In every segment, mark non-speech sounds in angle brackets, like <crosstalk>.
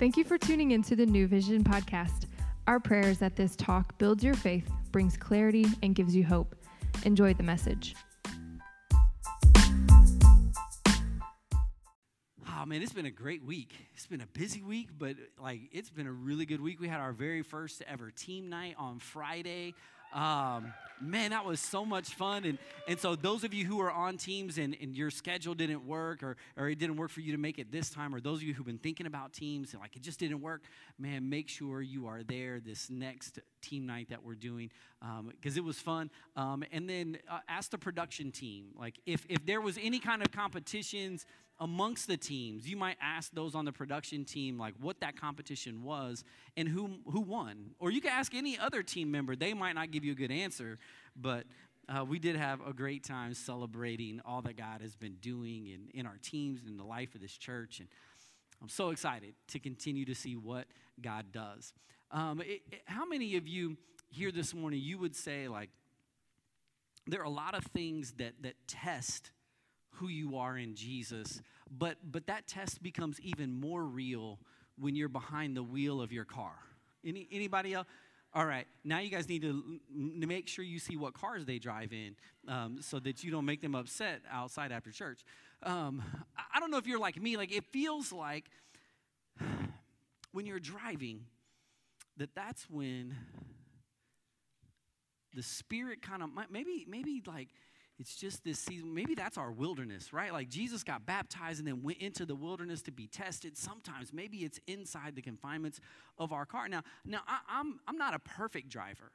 Thank you for tuning into the New Vision podcast. Our prayer is that this talk builds your faith, brings clarity, and gives you hope. Enjoy the message. Oh man, it's been a great week. It's been a busy week, but like it's been a really good week. We had our very first ever team night on Friday. Um, man, that was so much fun. And, and so, those of you who are on teams and, and your schedule didn't work, or, or it didn't work for you to make it this time, or those of you who've been thinking about teams and like it just didn't work, man, make sure you are there this next team night that we're doing because um, it was fun. Um, and then uh, ask the production team, like if, if there was any kind of competitions amongst the teams, you might ask those on the production team like what that competition was and who who won. Or you could ask any other team member; they might not give you a good answer, but. Uh, we did have a great time celebrating all that God has been doing in, in our teams and in the life of this church. And I'm so excited to continue to see what God does. Um, it, it, how many of you here this morning, you would say, like, there are a lot of things that, that test who you are in Jesus. But, but that test becomes even more real when you're behind the wheel of your car. Any, anybody else? All right, now you guys need to, make sure you see what cars they drive in um, so that you don't make them upset outside after church. Um, I don't know if you're like me, like it feels like <sighs> when you're driving that that's when the spirit kind of maybe maybe like it's just this season. Maybe that's our wilderness, right? Like Jesus got baptized and then went into the wilderness to be tested. Sometimes maybe it's inside the confinements of our car. Now, now I, am I'm, I'm not a perfect driver,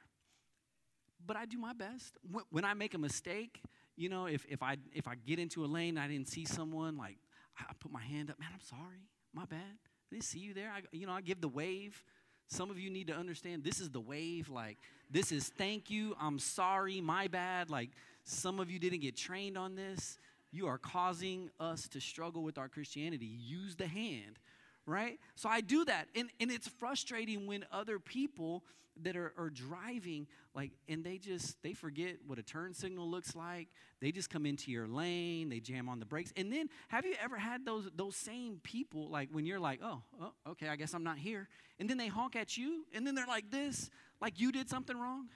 but I do my best. When, when I make a mistake, you know, if, if I if I get into a lane, I didn't see someone, like I put my hand up, man, I'm sorry, my bad. I didn't see you there. I, you know, I give the wave. Some of you need to understand this is the wave. Like, this is thank you, I'm sorry, my bad. Like, some of you didn't get trained on this. You are causing us to struggle with our Christianity. Use the hand, right? So I do that. And, and it's frustrating when other people that are, are driving, like, and they just, they forget what a turn signal looks like. They just come into your lane, they jam on the brakes. And then, have you ever had those, those same people, like, when you're like, oh, oh, okay, I guess I'm not here. And then they honk at you, and then they're like this, like you did something wrong?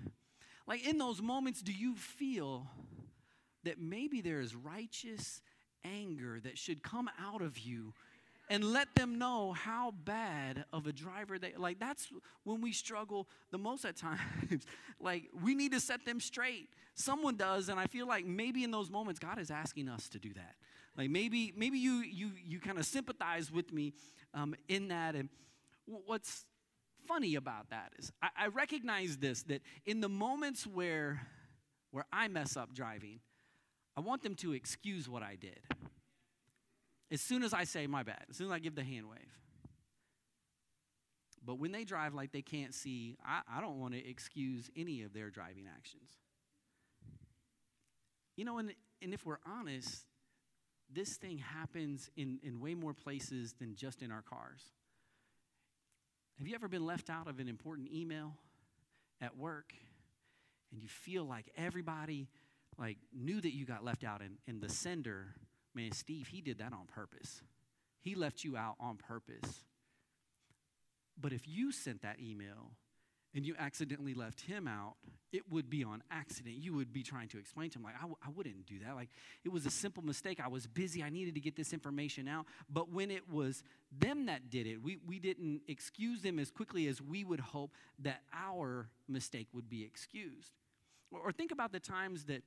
Like in those moments, do you feel that maybe there is righteous anger that should come out of you and let them know how bad of a driver they like that's when we struggle the most at <laughs> times. Like we need to set them straight. Someone does and i feel like maybe in those moments god is asking us to do that. Like maybe maybe you you you kind of sympathize with me um, in that and what's funny about that is I, I recognize this that in the moments where where I mess up driving, I want them to excuse what I did. As soon as I say my bad, as soon as I give the hand wave. But when they drive like they can't see, I, I don't want to excuse any of their driving actions. You know, and, and if we're honest, this thing happens in, in way more places than just in our cars. Have you ever been left out of an important email at work and you feel like everybody like knew that you got left out and, and the sender, man, Steve, he did that on purpose. He left you out on purpose. But if you sent that email and you accidentally left him out, it would be on accident. You would be trying to explain to him, like, I w- I wouldn't do that. Like, it was a simple mistake. I was busy. I needed to get this information out. But when it was them that did it, we, we didn't excuse them as quickly as we would hope that our mistake would be excused. Or, or think about the times that,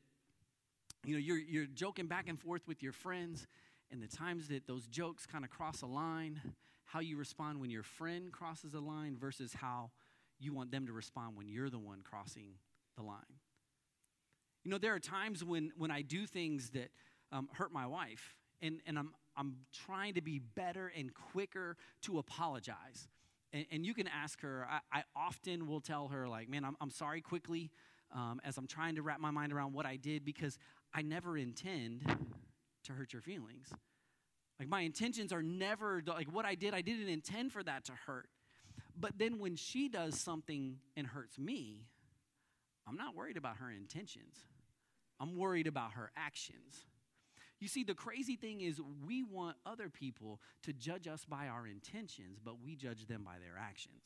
you know, you're, you're joking back and forth with your friends, and the times that those jokes kind of cross a line, how you respond when your friend crosses a line versus how you want them to respond when you're the one crossing the line. You know, there are times when, when I do things that um, hurt my wife, and, and I'm, I'm trying to be better and quicker to apologize. And, and you can ask her, I, I, often will tell her, like, man, I'm, I'm sorry quickly um, as I'm trying to wrap my mind around what I did because I never intend to hurt your feelings. Like, my intentions are never, like, what I did, I didn't intend for that to hurt. But then when she does something and hurts me, I'm not worried about her intentions. I'm worried about her actions. You see, the crazy thing is, we want other people to judge us by our intentions, but we judge them by their actions.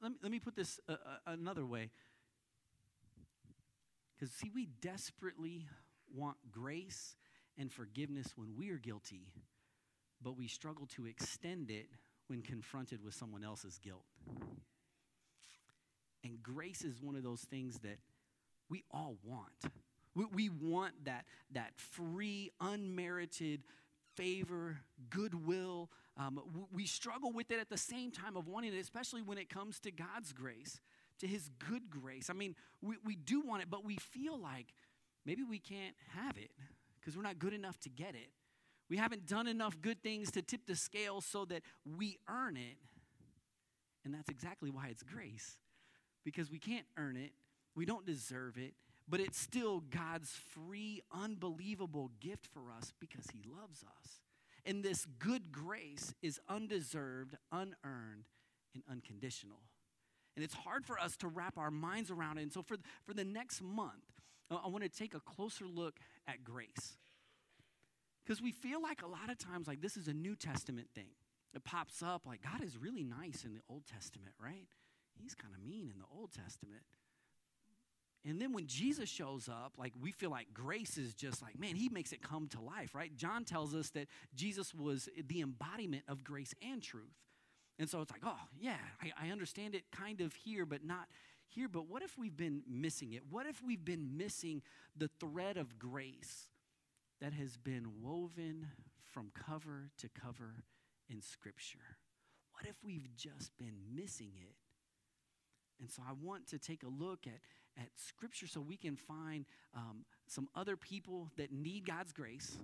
Let me, let me put this uh, uh, another way. Because, see, we desperately want grace and forgiveness when we are guilty, but we struggle to extend it when confronted with someone else's guilt. And grace is one of those things that we all want. We, we want that, that free, unmerited favor, goodwill. Um, we struggle with it at the same time of wanting it, especially when it comes to God's grace, to His good grace. I mean, we, we do want it, but we feel like maybe we can't have it because we're not good enough to get it. We haven't done enough good things to tip the scale so that we earn it. And that's exactly why it's grace because we can't earn it, we don't deserve it, but it's still God's free, unbelievable gift for us because He loves us. And this good grace is undeserved, unearned, and unconditional. And it's hard for us to wrap our minds around it. And so, for, for the next month, I want to take a closer look at grace. Because we feel like a lot of times, like this is a New Testament thing. It pops up like God is really nice in the Old Testament, right? He's kind of mean in the Old Testament. And then when Jesus shows up, like we feel like grace is just like, man, he makes it come to life, right? John tells us that Jesus was the embodiment of grace and truth. And so it's like, oh, yeah, I, I understand it kind of here, but not here. But what if we've been missing it? What if we've been missing the thread of grace that has been woven from cover to cover in Scripture? What if we've just been missing it? And so I want to take a look at, at Scripture so we can find um, some other people that need God's grace.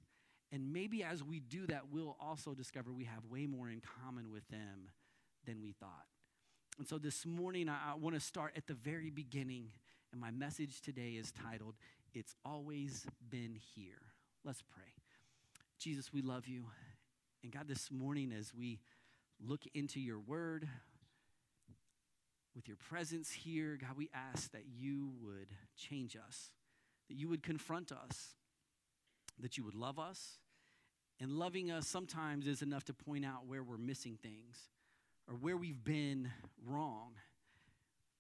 And maybe as we do that, we'll also discover we have way more in common with them than we thought. And so this morning, I, I want to start at the very beginning. And my message today is titled, It's Always Been Here. Let's pray. Jesus, we love you. And God, this morning, as we look into your word, with your presence here, God, we ask that you would change us, that you would confront us, that you would love us. And loving us sometimes is enough to point out where we're missing things or where we've been wrong.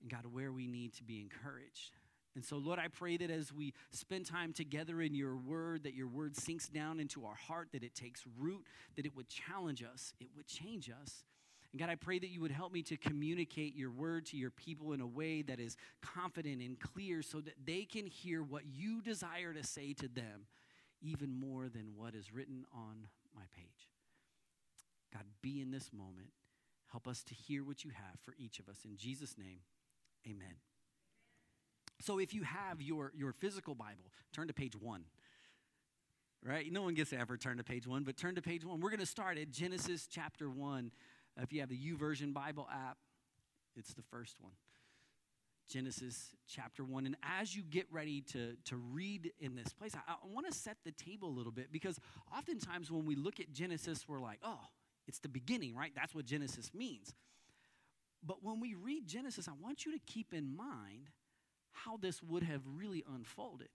And God, where we need to be encouraged. And so, Lord, I pray that as we spend time together in your word, that your word sinks down into our heart, that it takes root, that it would challenge us, it would change us. And God, I pray that you would help me to communicate your word to your people in a way that is confident and clear so that they can hear what you desire to say to them even more than what is written on my page. God, be in this moment. Help us to hear what you have for each of us. In Jesus' name, amen. So if you have your, your physical Bible, turn to page one. Right? No one gets to ever turn to page one, but turn to page one. We're going to start at Genesis chapter one, if you have the YouVersion Bible app, it's the first one. Genesis chapter 1. And as you get ready to, to read in this place, I, I want to set the table a little bit because oftentimes when we look at Genesis, we're like, oh, it's the beginning, right? That's what Genesis means. But when we read Genesis, I want you to keep in mind how this would have really unfolded.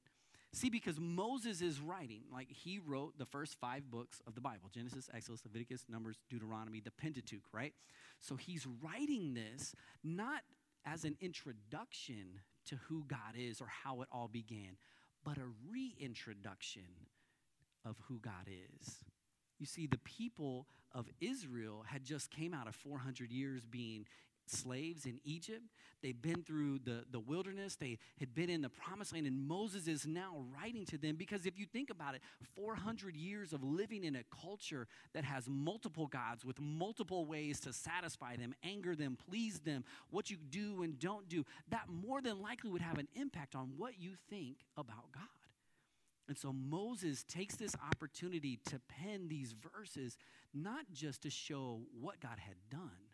See, because Moses is writing, like he wrote the first five books of the Bible Genesis, Exodus, Leviticus, Numbers, Deuteronomy, the Pentateuch, right? So he's writing this not as an introduction to who God is or how it all began, but a reintroduction of who God is. You see, the people of Israel had just came out of 400 years being slaves in Egypt. They've been through the, the wilderness. They had been in the promised land. And Moses is now writing to them because if you think about it, 400 years of living in a culture that has multiple gods with multiple ways to satisfy them, anger them, please them, what you do and don't do, that more than likely would have an impact on what you think about God. And so Moses takes this opportunity to pen these verses, not just to show what God had done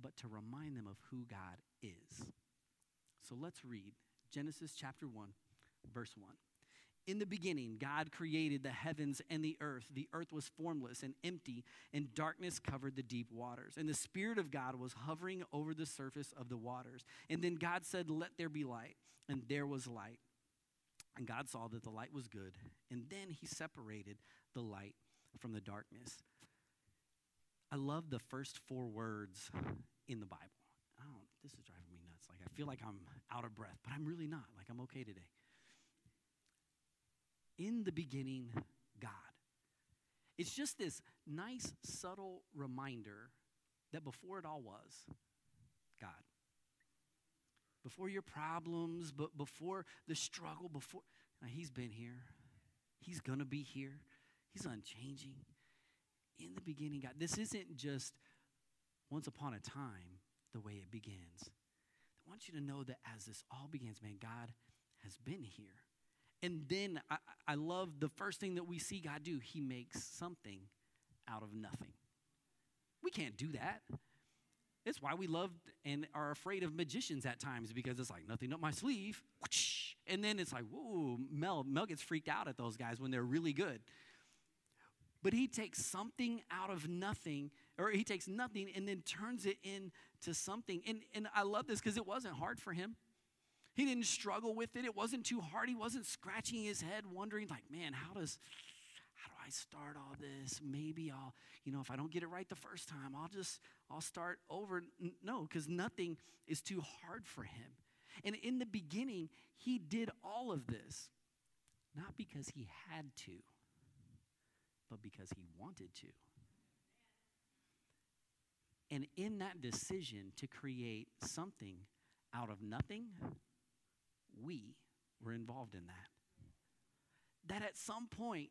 but to remind them of who God is. So let's read Genesis chapter 1, verse 1. In the beginning, God created the heavens and the earth. The earth was formless and empty, and darkness covered the deep waters. And the Spirit of God was hovering over the surface of the waters. And then God said, Let there be light. And there was light. And God saw that the light was good, and then he separated the light from the darkness. I love the first four words in the Bible. This is driving me nuts. Like I feel like I'm out of breath, but I'm really not. Like I'm okay today. In the beginning, God. It's just this nice, subtle reminder that before it all was, God. Before your problems, but before the struggle, before He's been here. He's gonna be here. He's unchanging. In the beginning, God. This isn't just once upon a time the way it begins. I want you to know that as this all begins, man, God has been here. And then I, I love the first thing that we see God do. He makes something out of nothing. We can't do that. It's why we love and are afraid of magicians at times because it's like nothing up my sleeve. And then it's like, whoa, Mel, Mel gets freaked out at those guys when they're really good. But he takes something out of nothing, or he takes nothing and then turns it into something. And, and I love this because it wasn't hard for him. He didn't struggle with it. It wasn't too hard. He wasn't scratching his head, wondering, like, man, how does how do I start all this? Maybe I'll, you know, if I don't get it right the first time, I'll just I'll start over. No, because nothing is too hard for him. And in the beginning, he did all of this not because he had to, but because he wanted to. And in that decision to create something out of nothing, we were involved in that. That at some point,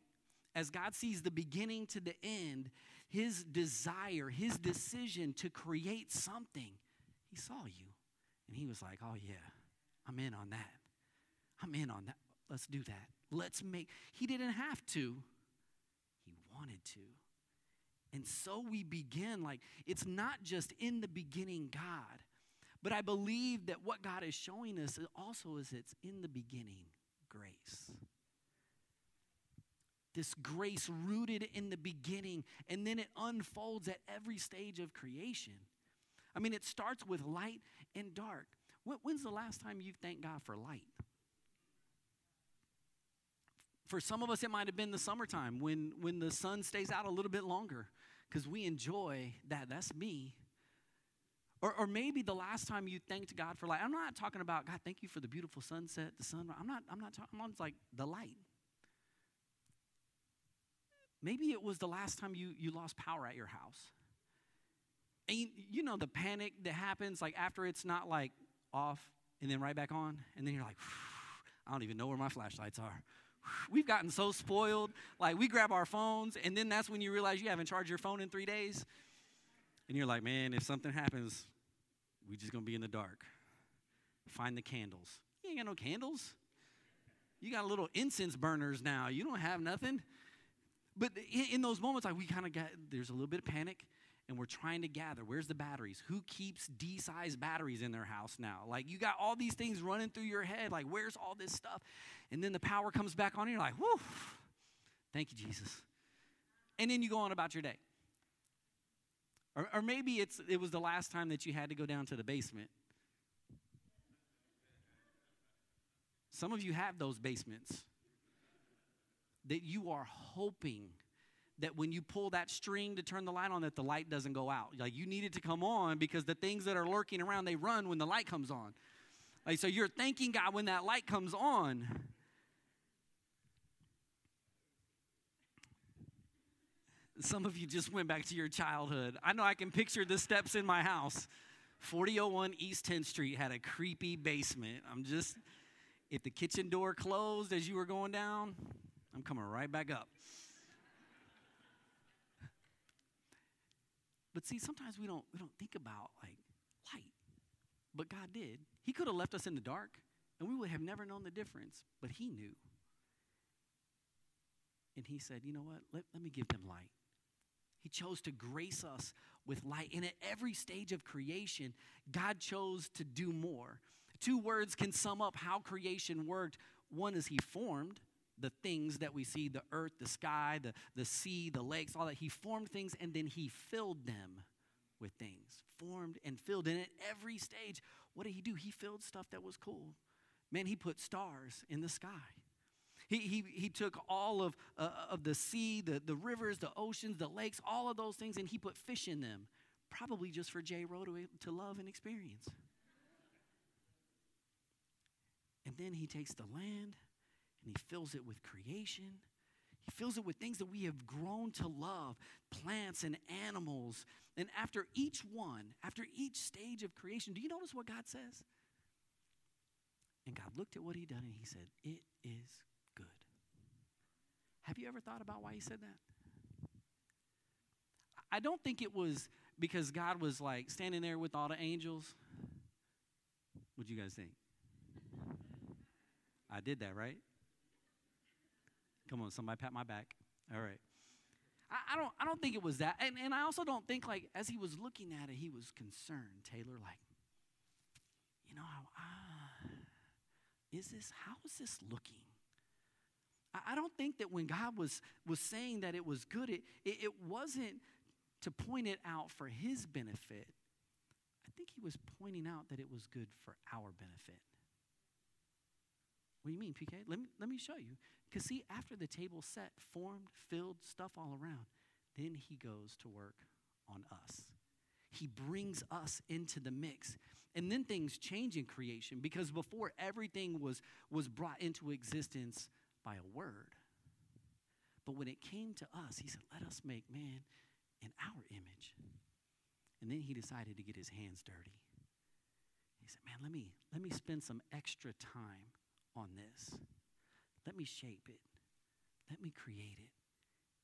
as God sees the beginning to the end, his desire, his decision to create something, he saw you. And he was like, oh, yeah, I'm in on that. I'm in on that. Let's do that. Let's make, he didn't have to, wanted to. And so we begin like, it's not just in the beginning, God but I believe that what God is showing us also is it's in the beginning grace. This grace rooted in the beginning, and then it unfolds at every stage of creation. I mean, it starts with light and dark. When's the last time you thanked God for light? For some of us, it might have been the summertime when, when the sun stays out a little bit longer because we enjoy that. That's me. Or, or maybe the last time you thanked God for light. I'm not talking about, God, thank you for the beautiful sunset, the sun. I'm not, I'm not talking, I'm like the light. Maybe it was the last time you, you lost power at your house. And you, you know the panic that happens like after it's not like off and then right back on. And then you're like, I don't even know where my flashlights are. We've gotten so spoiled. Like we grab our phones and then that's when you realize you haven't charged your phone in three days. And you're like, man, if something happens, we just gonna be in the dark. Find the candles. You ain't got no candles. You got little incense burners now. You don't have nothing. But in, in those moments, like we kind of got, there's a little bit of panic, and we're trying to gather. Where's the batteries? Who keeps D-size batteries in their house now? Like you got all these things running through your head. Like where's all this stuff? And then the power comes back on, and you're like, whoo, thank you, Jesus. And then you go on about your day. Or, or maybe it's, it was the last time that you had to go down to the basement. Some of you have those basements that you are hoping that when you pull that string to turn the light on that the light doesn't go out like you need it to come on because the things that are lurking around they run when the light comes on like so you're thanking god when that light comes on Some of you just went back to your childhood. I know I can picture the steps in my house. 4001 East 10th Street had a creepy basement. I'm just, if the kitchen door closed as you were going down, I'm coming right back up. But see, sometimes we don't we don't think about like light. But God did. He could have left us in the dark and we would have never known the difference, but he knew. And he said, "You know what? Let, let me give them light." He chose to grace us with light. And at every stage of creation, God chose to do more. Two words can sum up how creation worked. One is He formed the things that we see the earth, the sky, the, the sea, the lakes, all that. He formed things and then He filled them with things. Formed and filled. And at every stage, what did He do? He filled stuff that was cool. Man, He put stars in the sky. He, he, he took all of, uh, of the sea, the, the rivers, the oceans, the lakes, all of those things, and he put fish in them, probably just for J. Rowe to, to love and experience. And then he takes the land and he fills it with creation. He fills it with things that we have grown to love plants and animals. And after each one, after each stage of creation, do you notice what God says? And God looked at what he'd done and he said, It is good. Have you ever thought about why he said that? I don't think it was because God was like standing there with all the angels. What do you guys think? I did that, right? Come on, somebody pat my back. All right. I, I, don't I don't think it was that. And, and I also don't think like as he was looking at it, he was concerned, Taylor, like, you know, how ah, is this, how is this looking? I, I don't think that when God was was saying that it was good, it, it, it wasn't to point it out for his benefit. I think he was pointing out that it was good for our benefit. What do you mean, PK? Let me, let me show you. Because, see, after the table set, formed, filled, stuff all around, then he goes to work on us. He brings us into the mix. And then things change in creation because before everything was, was brought into existence by a word. But when it came to us, he said, Let us make man in our image. And then he decided to get his hands dirty. He said, Man, let me, let me spend some extra time on this. Let me shape it. Let me create it.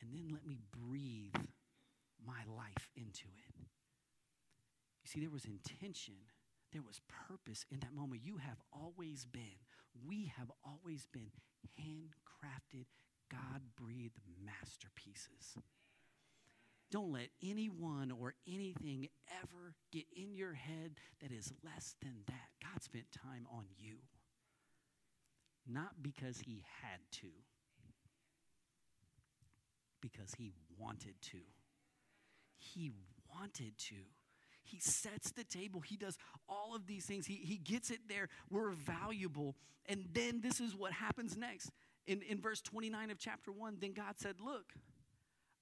And then let me breathe my life into it. You see, there was intention, there was purpose in that moment. You have always been, we have always been handcrafted, God breathed masterpieces. Don't let anyone or anything ever get in your head that is less than that. God spent time on you not because he had to, because he wanted to. He wanted to. He sets the table. He does all of these things. He, he gets it there. We're valuable. And then this is what happens next. In, in verse 29 of chapter 1, then God said, Look,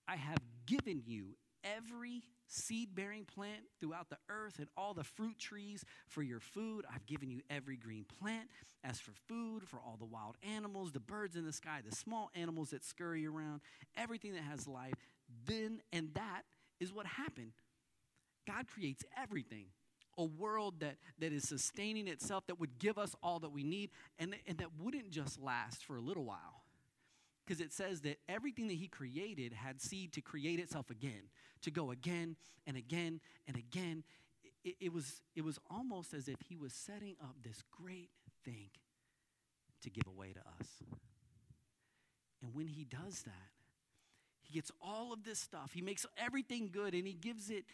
I have given you every seed bearing plant throughout the earth and all the fruit trees for your food. I've given you every green plant as for food for all the wild animals, the birds in the sky, the small animals that scurry around, everything that has life. Then, and that is what happened. God creates everything. A world that, that is sustaining itself, that would give us all that we need, and, and that wouldn't just last for a little while because it says that everything that he created had seed to create itself again, to go again and again and again. It, it, was, it was almost as if he was setting up this great thing to give away to us. And when he does that, he gets all of this stuff, he makes everything good, and he gives it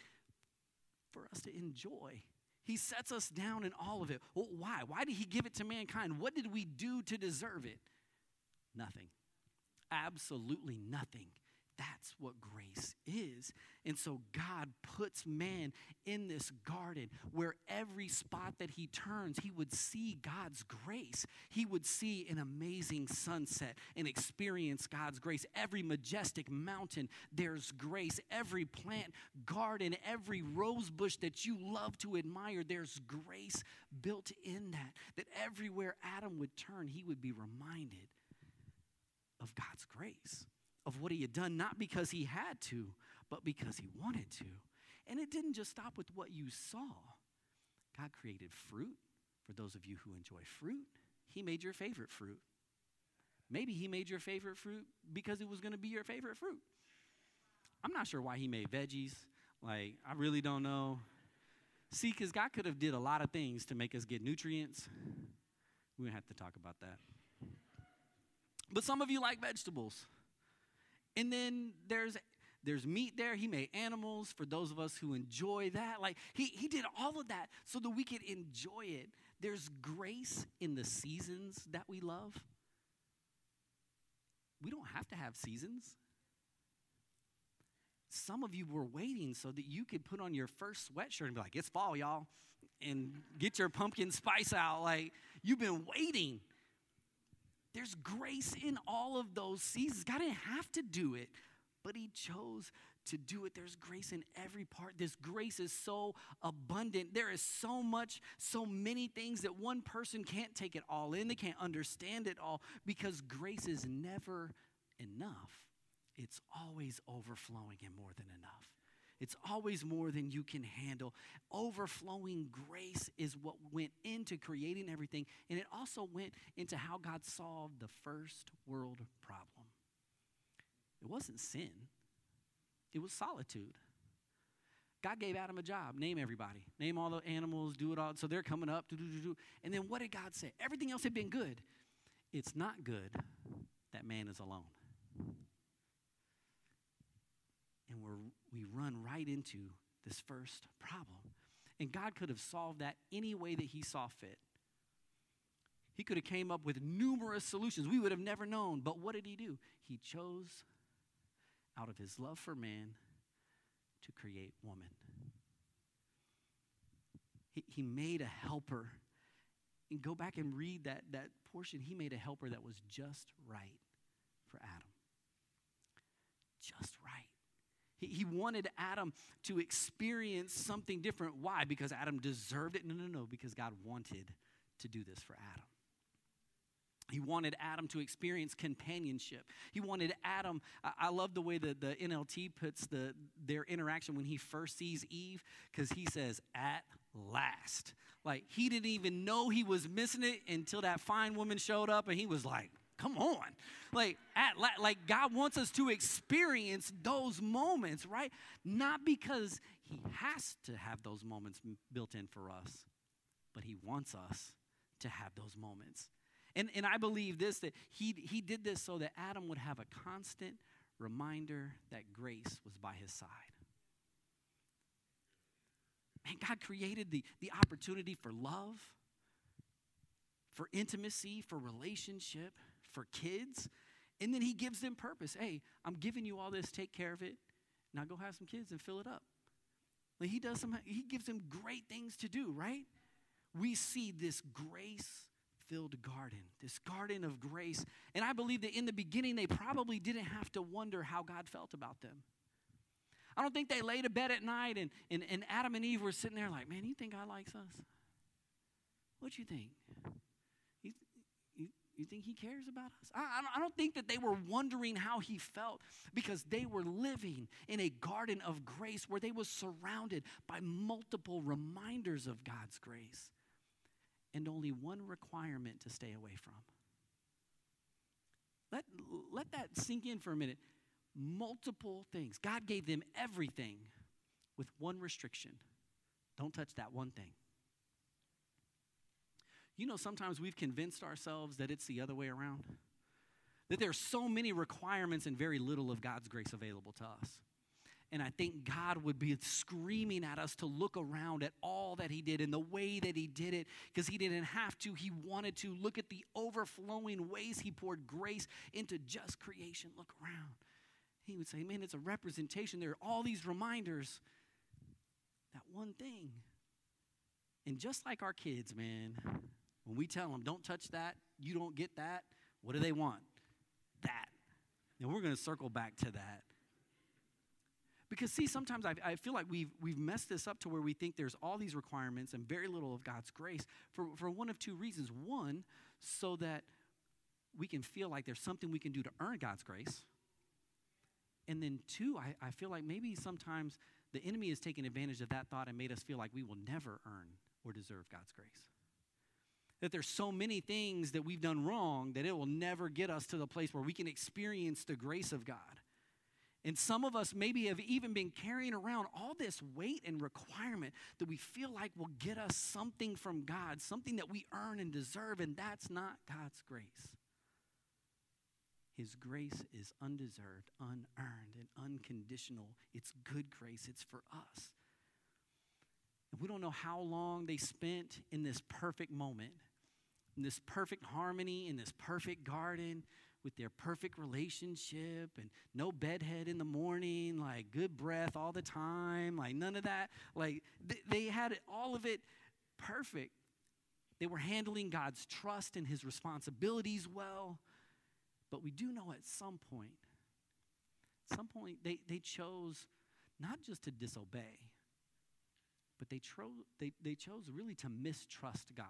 for us to enjoy. He sets us down in all of it. Well, why? Why did he give it to mankind? What did we do to deserve it? Nothing absolutely nothing. That's what grace is. And so God puts man in this garden where every spot that he turns, he would see God's grace. He would see an amazing sunset and experience God's grace. Every majestic mountain, there's grace. Every plant, garden, every rose bush that you love to admire, there's grace built in that. That everywhere Adam would turn, he would be reminded of God's grace, of what he had done, not because he had to, but because he wanted to. And it didn't just stop with what you saw. God created fruit for those of you who enjoy fruit. He made your favorite fruit. Maybe he made your favorite fruit because it was going to be your favorite fruit. I'm not sure why he made veggies. Like, I really don't know. See, because God could have did a lot of things to make us get nutrients. We have to talk about that. But some of you like vegetables. And then there's there's meat there. He made animals for those of us who enjoy that. Like he, he did all of that so that we could enjoy it. There's grace in the seasons that we love. We don't have to have seasons. Some of you were waiting so that you could put on your first sweatshirt and be like, it's fall, y'all, and get your pumpkin spice out. Like, you've been waiting. There's grace in all of those seasons. God didn't have to do it, but He chose to do it. There's grace in every part. This grace is so abundant. There is so much, so many things that one person can't take it all in. They can't understand it all because grace is never enough. It's always overflowing and more than enough. It's always more than you can handle. Overflowing grace is what went into creating everything, and it also went into how God solved the first world problem. It wasn't sin, it was solitude. God gave Adam a job. Name everybody. Name all the animals, do it all. So they're coming up. And then what did God say? Everything else had been good. It's not good that man is alone. And we're, we run right into this first problem. And God could have solved that any way that he saw fit. He could have came up with numerous solutions we would have never known. But what did he do? He chose out of his love for man to create woman. He, he made a helper. And go back and read that, that portion. He made a helper that was just right for Adam. Just right. He, he wanted Adam to experience something different. Why? Because Adam deserved it? No, no, no, because God wanted to do this for Adam. He wanted Adam to experience companionship. He wanted Adam. I, I love the way that the NLT puts the, their interaction when he first sees Eve, because he says, at last. Like he didn't even know he was missing it until that fine woman showed up and he was like, come on. Like, at, like God wants us to experience those moments, right? Not because He has to have those moments built in for us, but He wants us to have those moments. And, and I believe this that he, he did this so that Adam would have a constant reminder that grace was by his side. Man, God created the, the opportunity for love, for intimacy, for relationship, for kids. And then he gives them purpose. Hey, I'm giving you all this, take care of it. Now go have some kids and fill it up. Like he does some, he gives them great things to do, right? We see this grace filled garden, this garden of grace. And I believe that in the beginning, they probably didn't have to wonder how God felt about them. I don't think they laid to bed at night and, and, and Adam and Eve were sitting there like, man, you think God likes us? What do you think? You think he cares about us? I, I don't think that they were wondering how he felt because they were living in a garden of grace where they was surrounded by multiple reminders of God's grace and only one requirement to stay away from. Let, let that sink in for a minute. Multiple things. God gave them everything with one restriction don't touch that one thing. You know, sometimes we've convinced ourselves that it's the other way around. That there are so many requirements and very little of God's grace available to us. And I think God would be screaming at us to look around at all that He did and the way that He did it, because He didn't have to. He wanted to. Look at the overflowing ways He poured grace into just creation. Look around. He would say, Man, it's a representation. There are all these reminders. That one thing. And just like our kids, man, when we tell them, don't touch that, you don't get that, what do they want? That. And we're going to circle back to that. Because, see, sometimes I, I, feel like we've, we've messed this up to where we think there's all these requirements and very little of God's grace for, for one of two reasons. One, so that we can feel like there's something we can do to earn God's grace. And then, two, I, I feel like maybe sometimes the enemy has taken advantage of that thought and made us feel like we will never earn or deserve God's grace that there's so many things that we've done wrong that it will never get us to the place where we can experience the grace of God. And some of us maybe have even been carrying around all this weight and requirement that we feel like will get us something from God, something that we earn and deserve, and that's not God's grace. His grace is undeserved, unearned, and unconditional. It's good grace, it's for us. And we don't know how long they spent in this perfect moment in this perfect harmony, in this perfect garden, with their perfect relationship and no bedhead in the morning, like good breath all the time, like none of that. Like th- they had all of it perfect. They were handling God's trust and his responsibilities well. But we do know at some point, at some point, they, they chose not just to disobey, but they, tro- they, they chose really to mistrust God.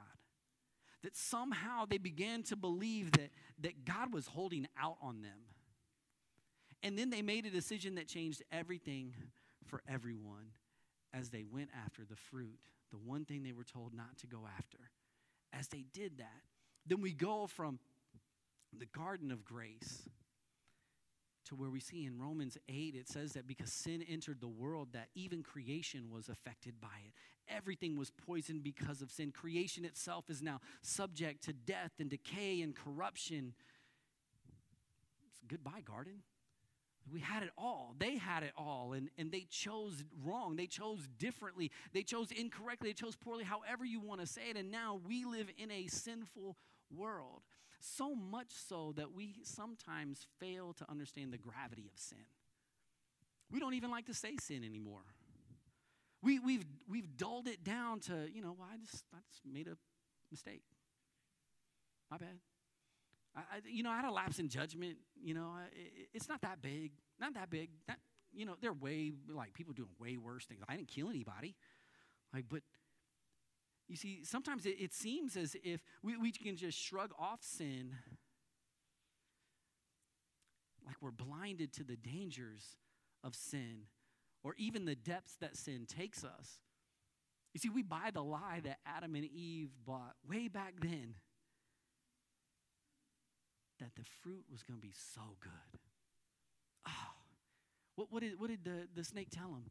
That somehow they began to believe that, that God was holding out on them. And then they made a decision that changed everything for everyone as they went after the fruit, the one thing they were told not to go after. As they did that, then we go from the garden of grace to where we see in Romans 8, it says that because sin entered the world, that even creation was affected by it. Everything was poisoned because of sin. Creation itself is now subject to death and decay and corruption. Goodbye, garden. We had it all. They had it all, and, and they chose wrong. They chose differently. They chose incorrectly. They chose poorly, however you want to say it. And now we live in a sinful world. So much so that we sometimes fail to understand the gravity of sin. We don't even like to say sin anymore. We, we've, we've dulled it down to, you know, well, I just, I just made a mistake. My bad. I, I, you know, I had a lapse in judgment. You know, it, it's not that big. Not that big. That, you know, they're way, like, people doing way worse things. I didn't kill anybody. Like, but you see, sometimes it, it seems as if we, we can just shrug off sin like we're blinded to the dangers of sin or even the depths that sin takes us. You see, we buy the lie that Adam and Eve bought way back then that the fruit was going to be so good. Oh, what, what did, what did the, the snake tell him?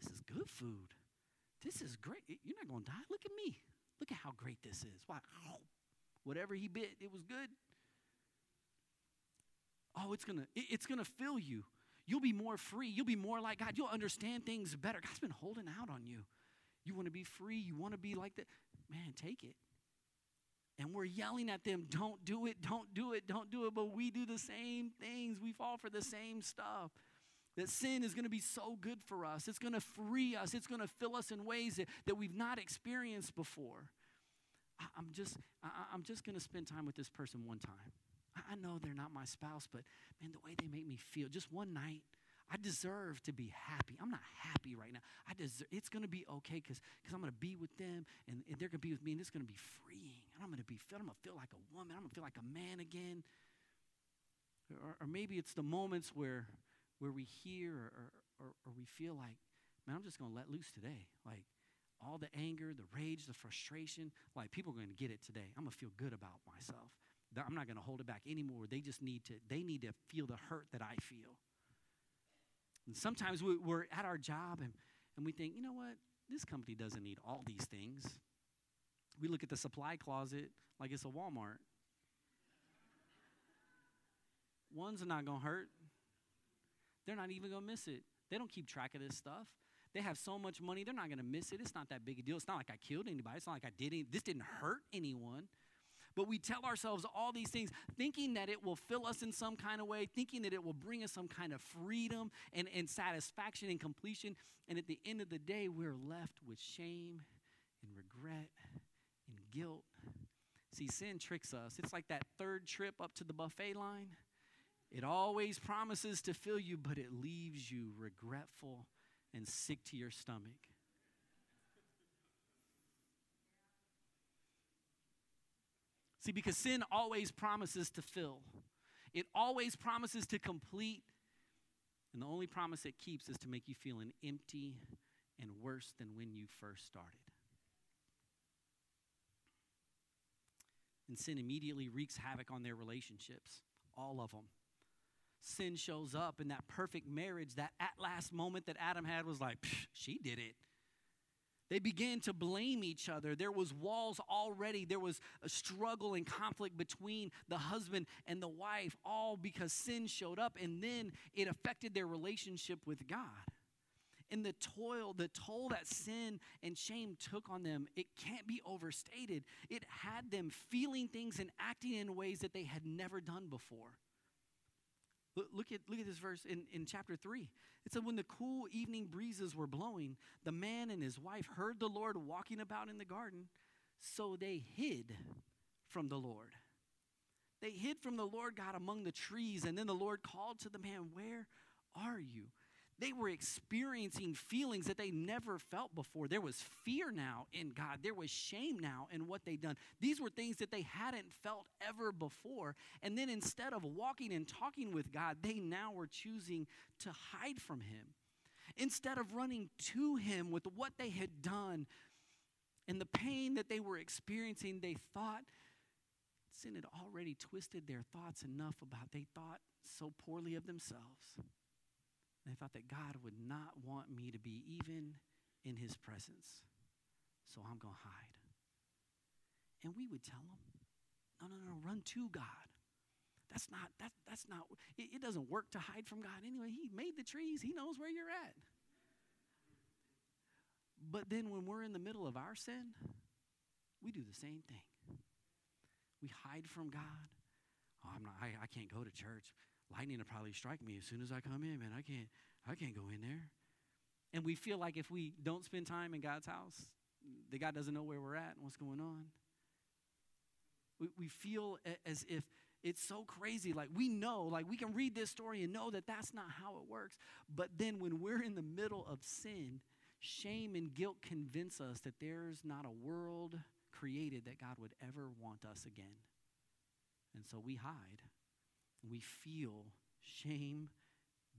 This is good food. This is great. You're not going to die. Look at me. Look at how great this is. Why? Oh, whatever he bit, it was good. Oh, it's gonna it, it's gonna fill you. You'll be more free. You'll be more like God. You'll understand things better. God's been holding out on you. You want to be free. You want to be like that. Man, take it. And we're yelling at them, don't do it, don't do it, don't do it. But we do the same things. We fall for the same stuff that sin is going to be so good for us. It's going to free us. It's going to fill us in ways that, that we've not experienced before. I, am just, I'm just going to spend time with this person one time. I, know they're not my spouse, but man, the way they make me feel, just one night, I deserve to be happy. I'm not happy right now. I deserve, it's going to be okay because I'm going to be with them and, and they're going to be with me and it's going to be freeing. And I'm going to be, I'm going to feel like a woman. I'm going to feel like a man again. Or, or maybe it's the moments where where we hear or, or, or we feel like, man, I'm just going to let loose today. Like all the anger, the rage, the frustration, like people are going to get it today. I'm going to feel good about myself. I'm not going to hold it back anymore. They just need to, they need to feel the hurt that I feel. And sometimes we, we're at our job and, and we think, you know what? This company doesn't need all these things. We look at the supply closet like it's a Walmart. One's are not going to hurt they're not even going to miss it. They don't keep track of this stuff. They have so much money, they're not going to miss it. It's not that big a deal. It's not like I killed anybody. It's not like I did any, this didn't hurt anyone. But we tell ourselves all these things thinking that it will fill us in some kind of way, thinking that it will bring us some kind of freedom and, and satisfaction and completion. And at the end of the day, we're left with shame and regret and guilt. See, sin tricks us. It's like that third trip up to the buffet line it always promises to fill you, but it leaves you regretful and sick to your stomach. See, because sin always promises to fill, it always promises to complete, and the only promise it keeps is to make you feel an empty and worse than when you first started. And sin immediately wreaks havoc on their relationships, all of them sin shows up in that perfect marriage, that at last moment that Adam had was like, she did it. They began to blame each other. There was walls already. There was a struggle and conflict between the husband and the wife, all because sin showed up, and then it affected their relationship with God. And the toil, the toll that sin and shame took on them, it can't be overstated. It had them feeling things and acting in ways that they had never done before. Look at, look at this verse in, in chapter 3. It said, When the cool evening breezes were blowing, the man and his wife heard the Lord walking about in the garden. So they hid from the Lord. They hid from the Lord God among the trees, and then the Lord called to the man, Where are you? They were experiencing feelings that they never felt before. There was fear now in God. There was shame now in what they'd done. These were things that they hadn't felt ever before. And then instead of walking and talking with God, they now were choosing to hide from Him. Instead of running to Him with what they had done and the pain that they were experiencing, they thought sin had already twisted their thoughts enough about they thought so poorly of themselves they thought that God would not want me to be even in his presence. So I'm going to hide. And we would tell them, no, no, no, run to God. That's not, that, that's not, it, it doesn't work to hide from God anyway. He made the trees, He knows where you're at. But then when we're in the middle of our sin, we do the same thing. We hide from God. Oh, I'm not, I, I can't go to church lightning will probably strike me as soon as I come in, man. I can't, I can't go in there. And we feel like if we don't spend time in God's house, that God doesn't know where we're at and what's going on. We, we feel as if it's so crazy. Like we know, like we can read this story and know that that's not how it works. But then when we're in the middle of sin, shame and guilt convince us that there's not a world created that God would ever want us again. And so we hide we feel shame,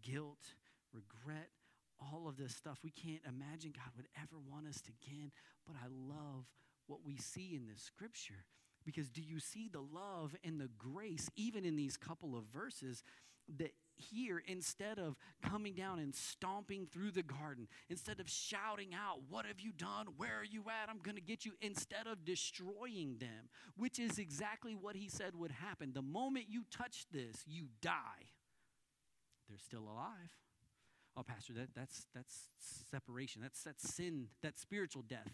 guilt, regret, all of this stuff. We can't imagine God would ever want us to again, but I love what we see in this scripture. Because do you see the love and the grace, even in these couple of verses, that here, instead of coming down and stomping through the garden, instead of shouting out, What have you done? Where are you at? I'm going to get you, instead of destroying them, which is exactly what he said would happen. The moment you touch this, you die. They're still alive. Oh, Pastor, that, that's, that's separation. That's, that's sin. That's spiritual death.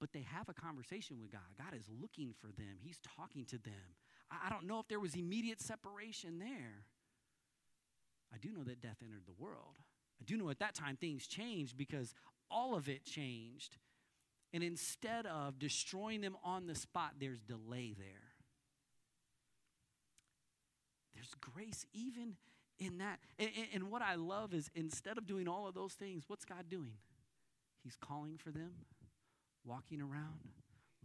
But they have a conversation with God. God is looking for them, He's talking to them. I, I don't know if there was immediate separation there. I do know that death entered the world. I do know at that time things changed because all of it changed. And instead of destroying them on the spot, there's delay there. There's grace even in that. And, and, what I love is instead of doing all of those things, what's God doing? He's calling for them, walking around,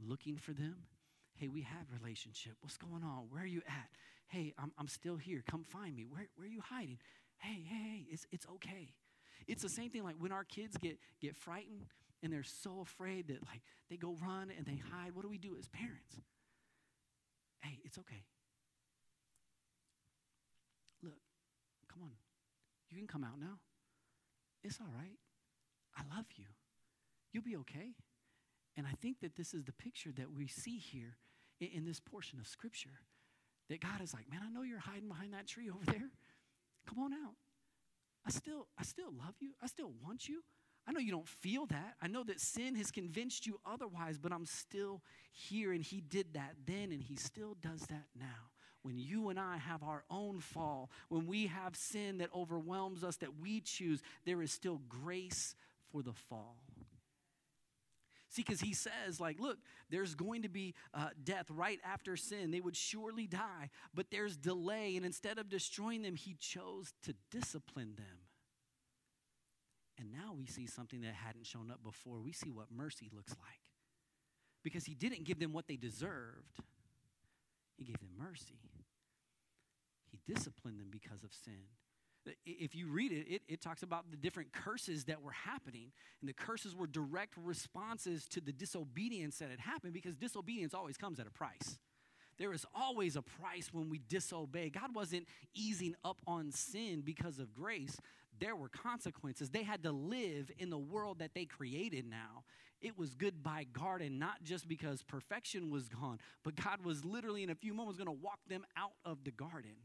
looking for them. Hey, we have relationship. What's going on? Where are you at? Hey, I'm, I'm still here. Come find me. Where, where are you hiding? Hey, hey, hey, it's, it's okay. It's the same thing like when our kids get, get frightened and they're so afraid that like they go run and they hide. What do we do as parents? Hey, it's okay. Look, come on. You can come out now. It's all right. I love you. You'll be okay. And I think that this is the picture that we see here in, in this portion of Scripture. That God is like, man, I know you're hiding behind that tree over there. Come on out. I still, I still love you. I still want you. I know you don't feel that. I know that sin has convinced you otherwise, but I'm still here. And He did that then, and He still does that now. When you and I have our own fall, when we have sin that overwhelms us, that we choose, there is still grace for the fall. See, because he says, like, look, there's going to be uh, death right after sin. They would surely die, but there's delay. And instead of destroying them, he chose to discipline them. And now we see something that hadn't shown up before. We see what mercy looks like. Because he didn't give them what they deserved, he gave them mercy. He disciplined them because of sin if you read it, it, it, talks about the different curses that were happening. And the curses were direct responses to the disobedience that had happened because disobedience always comes at a price. There is always a price when we disobey. God wasn't easing up on sin because of grace. There were consequences. They had to live in the world that they created now. It was good goodbye garden, not just because perfection was gone, but God was literally in a few moments going to walk them out of the garden.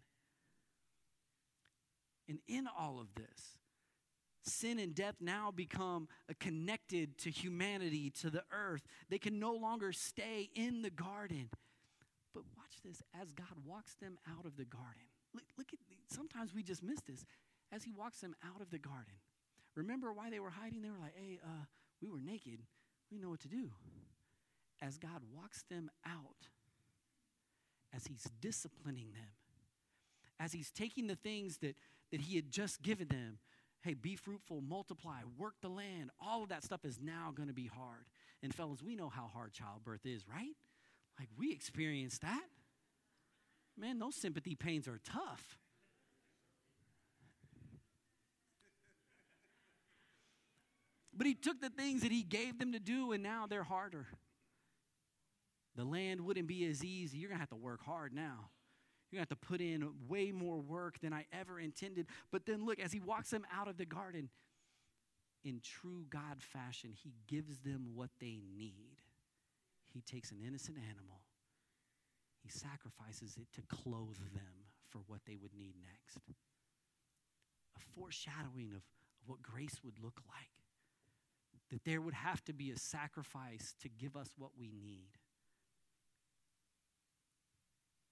And in all of this, sin and death now become connected to humanity, to the earth. They can no longer stay in the garden. But watch this as God walks them out of the garden. Look, look at, sometimes we just miss this. As He walks them out of the garden. Remember why they were hiding? They were like, hey, uh, we were naked. We know what to do. as God walks them out, as He's disciplining them, as He's taking the things that, that He had just given them hey, be fruitful, multiply, work the land, all of that stuff is now going to be hard. And fellas, we know how hard childbirth is, right? Like we experienced that. Man, those sympathy pains are tough. But he took the things that he gave them to do, and now they're harder. The land wouldn't be as easy. You're going to have to work hard now. You're going to have to put in way more work than I ever intended. But then look, as he walks them out of the garden, in true God fashion, he gives them what they need. He takes an innocent animal, he sacrifices it to clothe them for what they would need next. A foreshadowing of, of what grace would look like. That there would have to be a sacrifice to give us what we need.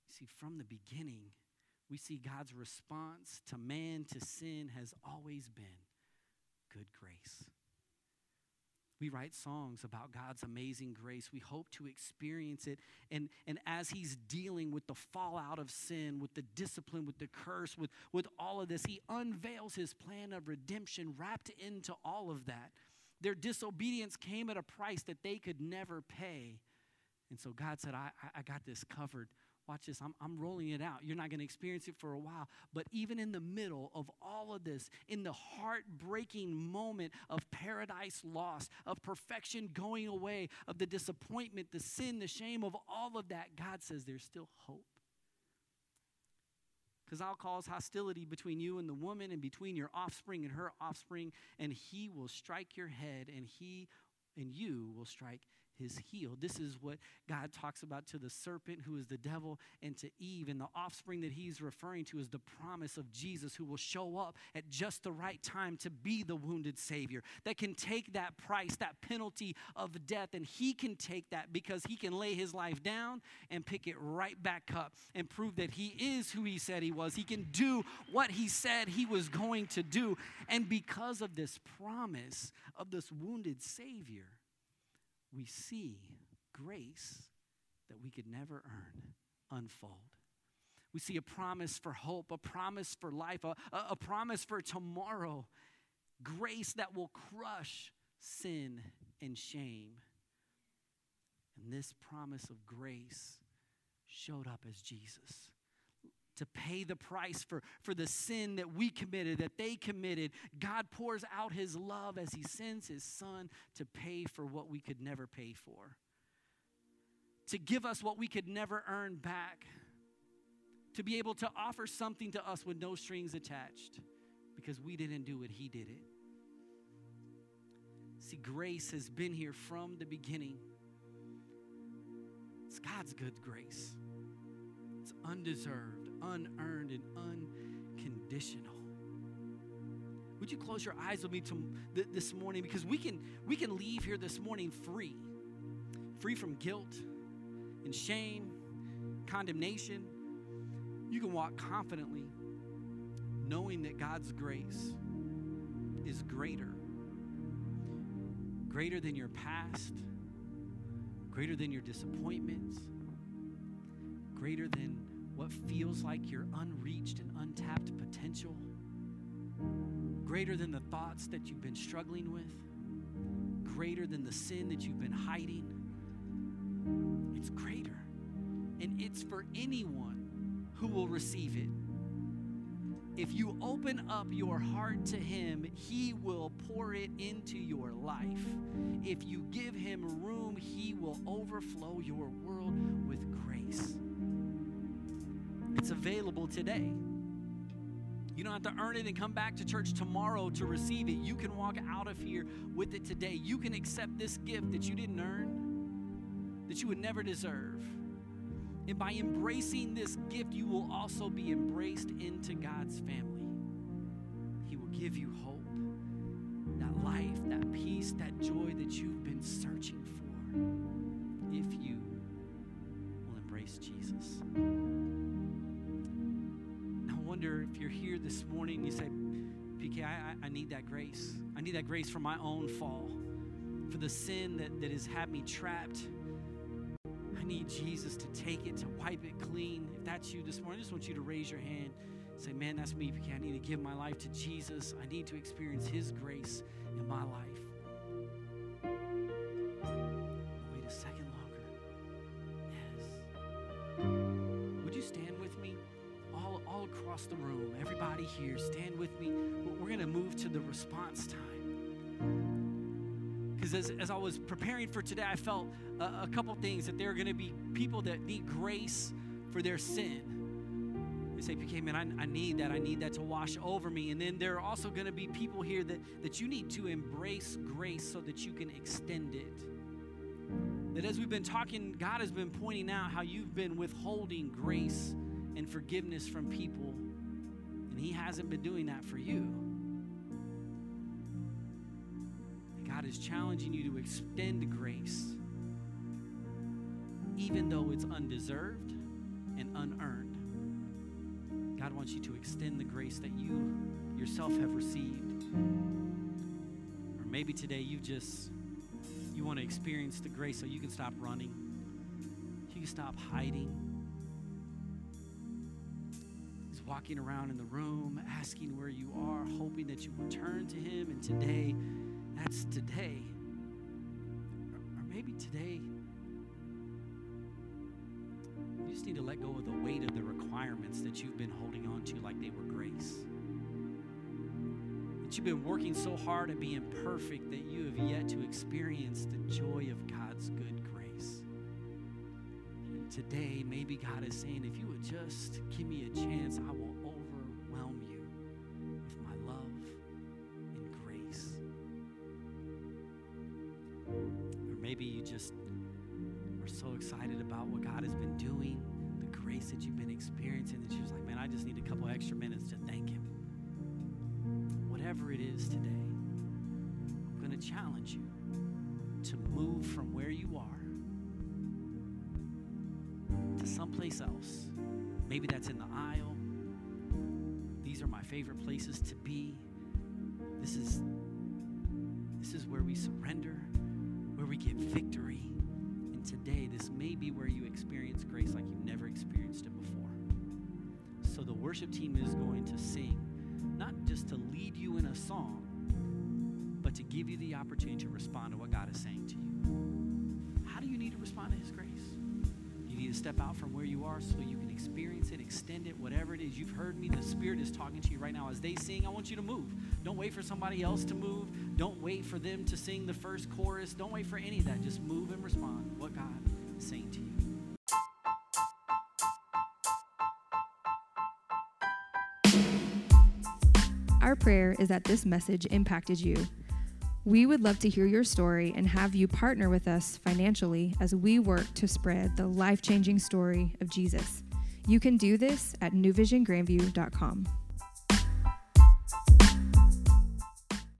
See, from the beginning, we see God's response to man, to sin, has always been good grace. We write songs about God's amazing grace. We hope to experience it. And, and as He's dealing with the fallout of sin, with the discipline, with the curse, with, with all of this, He unveils His plan of redemption wrapped into all of that. Their disobedience came at a price that they could never pay. And so God said, I, I got this covered watch this, I'm, I'm rolling it out. You're not going to experience it for a while. But even in the middle of all of this, in the heartbreaking moment of paradise lost, of perfection going away, of the disappointment, the sin, the shame of all of that, God says there's still hope. Because I'll cause hostility between you and the woman, and between your offspring and her offspring, and he will strike your head, and he and you will strike his heel. This is what God talks about to the serpent, who is the devil, and to Eve. And the offspring that he's referring to is the promise of Jesus, who will show up at just the right time to be the wounded Savior that can take that price, that penalty of death. And he can take that because he can lay his life down and pick it right back up and prove that he is who he said he was. He can do what he said he was going to do. And because of this promise of this wounded Savior, we see grace that we could never earn unfold. We see a promise for hope, a promise for life, a, a, promise for tomorrow, grace that will crush sin and shame. And this promise of grace showed up as Jesus to pay the price for, for the sin that we committed, that they committed. God pours out his love as he sends his son to pay for what we could never pay for, to give us what we could never earn back, to be able to offer something to us with no strings attached because we didn't do it, he did it. See, grace has been here from the beginning. It's God's good grace. It's undeserved unearned and unconditional. Would you close your eyes with me to, th- this morning because we can we can leave here this morning free. Free from guilt and shame, condemnation. You can walk confidently knowing that God's grace is greater. Greater than your past, greater than your disappointments, greater than what feels like your unreached and untapped potential, greater than the thoughts that you've been struggling with, greater than the sin that you've been hiding. It's greater. And it's for anyone who will receive it. If you open up your heart to Him, He will pour it into your life. If you give Him room, He will overflow your world available today. You don't have to earn it and come back to church tomorrow to receive it. You can walk out of here with it today. You can accept this gift that you didn't earn, that you would never deserve. And by embracing this gift, you will also be embraced into God's family. He will give you hope, that life, that peace, that joy that you've been searching for if you will embrace Jesus wonder if you're here this morning you say, PK, I, I need that grace. I need that grace for my own fall, for the sin that, that has had me trapped I need Jesus to take it, to wipe it clean. If that's you this morning, I just want you to raise your hand. Say, man, that's me. PK. I need to give my life to Jesus. I need to experience His grace in my life. As, I was preparing for today, I felt a, a couple things that there are going to be people that need grace for their sin. They say, PK, man, I, I need that. I need that to wash over me. And then there are also going to be people here that, that you need to embrace grace so that you can extend it. That as we've been talking, God has been pointing out how you've been withholding grace and forgiveness from people, and He hasn't been doing that for you. God is challenging you to extend grace, even though it's undeserved and unearned. God wants you to extend the grace that you yourself have received. Or maybe today you just you want to experience the grace so you can stop running. You can stop hiding. He's walking around in the room, asking where you are, hoping that you will turn to him. And today, that's today. Or, maybe today you just need to let go of the weight of the requirements that you've been holding on to like they were grace. That you've been working so hard at being perfect that you have yet to experience the joy of God's good grace. And today, maybe God is saying, if you would just give me a chance, I will just need a couple extra minutes to thank Him. Whatever it is today, I'm going to challenge you to move from where you are to someplace else. Maybe that's in the aisle. These are my favorite places to be. This is this is where we surrender, where we get victory. And today, this may be where you experience grace like you've never experienced it before. The worship team is going to sing, not just to lead you in a song, but to give you the opportunity to respond to what God is saying to you. How do you need to respond to His grace? You need to step out from where you are so you can experience it, extend it, whatever it is. You've heard me. The Spirit is talking to you right now. As they sing, I want you to move. Don't wait for somebody else to move. Don't wait for them to sing the first chorus. Don't wait for any of that. Just move and respond what God prayer is that this message impacted you. We would love to hear your story and have you partner with us financially as we work to spread the life changing story of Jesus. You can do this at newvisiongrandview.com.